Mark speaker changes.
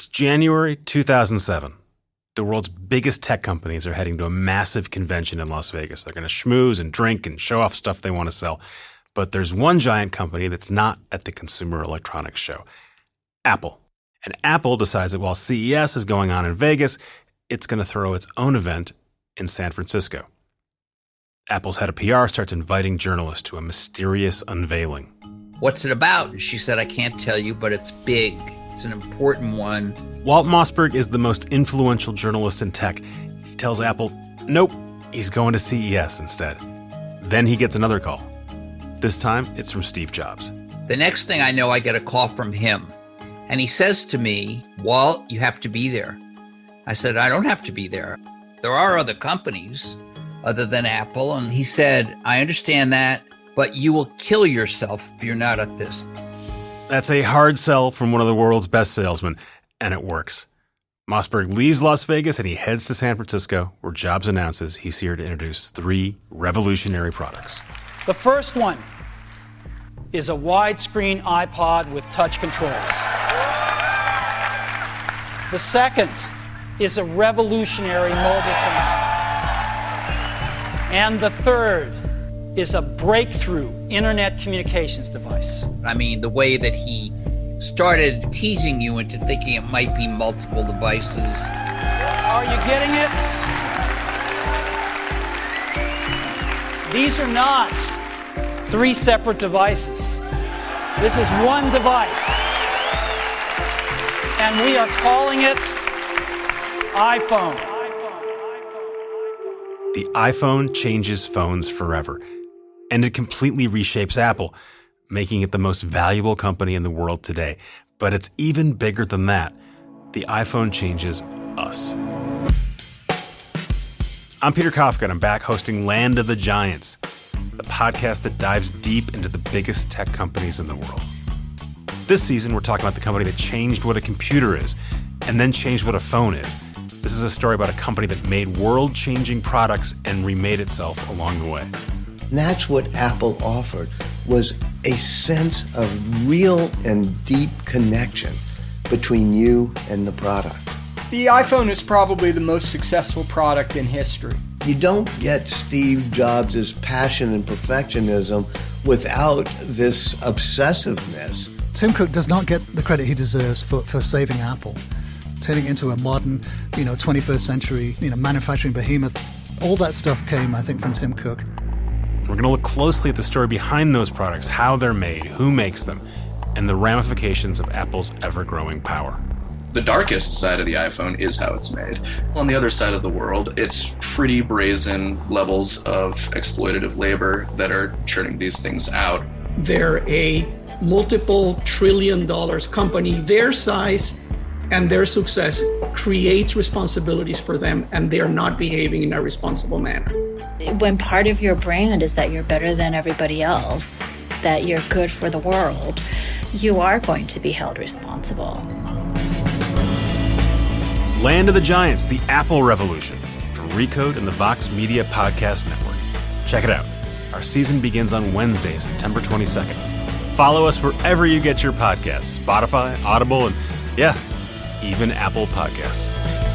Speaker 1: It's January 2007. The world's biggest tech companies are heading to a massive convention in Las Vegas. They're going to schmooze and drink and show off stuff they want to sell. But there's one giant company that's not at the Consumer Electronics Show Apple. And Apple decides that while CES is going on in Vegas, it's going to throw its own event in San Francisco. Apple's head of PR starts inviting journalists to a mysterious unveiling.
Speaker 2: What's it about? She said, I can't tell you, but it's big. It's an important one.
Speaker 1: Walt Mossberg is the most influential journalist in tech. He tells Apple, nope, he's going to CES instead. Then he gets another call. This time, it's from Steve Jobs.
Speaker 2: The next thing I know, I get a call from him. And he says to me, Walt, you have to be there. I said, I don't have to be there. There are other companies other than Apple. And he said, I understand that, but you will kill yourself if you're not at this.
Speaker 1: That's a hard sell from one of the world's best salesmen, and it works. Mossberg leaves Las Vegas and he heads to San Francisco, where Jobs announces he's here to introduce three revolutionary products.
Speaker 3: The first one is a widescreen iPod with touch controls. The second is a revolutionary mobile phone. And the third is a breakthrough internet communications device.
Speaker 2: I mean, the way that he started teasing you into thinking it might be multiple devices.
Speaker 3: Are you getting it? These are not three separate devices. This is one device. And we are calling it iPhone.
Speaker 1: The iPhone changes phones forever, and it completely reshapes Apple, making it the most valuable company in the world today. But it's even bigger than that. The iPhone changes us. I'm Peter Kafka, and I'm back hosting Land of the Giants, the podcast that dives deep into the biggest tech companies in the world. This season, we're talking about the company that changed what a computer is and then changed what a phone is. This is a story about a company that made world changing products and remade itself along the way.
Speaker 4: And that's what Apple offered was a sense of real and deep connection between you and the product.
Speaker 5: The iPhone is probably the most successful product in history.
Speaker 4: You don't get Steve Jobs' passion and perfectionism without this obsessiveness.
Speaker 6: Tim Cook does not get the credit he deserves for, for saving Apple, turning it into a modern, you know, 21st century, you know, manufacturing behemoth. All that stuff came, I think, from Tim Cook.
Speaker 1: We're going to look closely at the story behind those products, how they're made, who makes them, and the ramifications of Apple's ever growing power.
Speaker 7: The darkest side of the iPhone is how it's made. On the other side of the world, it's pretty brazen levels of exploitative labor that are churning these things out.
Speaker 8: They're a multiple trillion dollars company. Their size and their success creates responsibilities for them, and they're not behaving in a responsible manner.
Speaker 9: When part of your brand is that you're better than everybody else, that you're good for the world, you are going to be held responsible.
Speaker 1: Land of the Giants, the Apple Revolution, from Recode and the Vox Media Podcast Network. Check it out. Our season begins on Wednesday, September 22nd. Follow us wherever you get your podcasts Spotify, Audible, and yeah, even Apple Podcasts.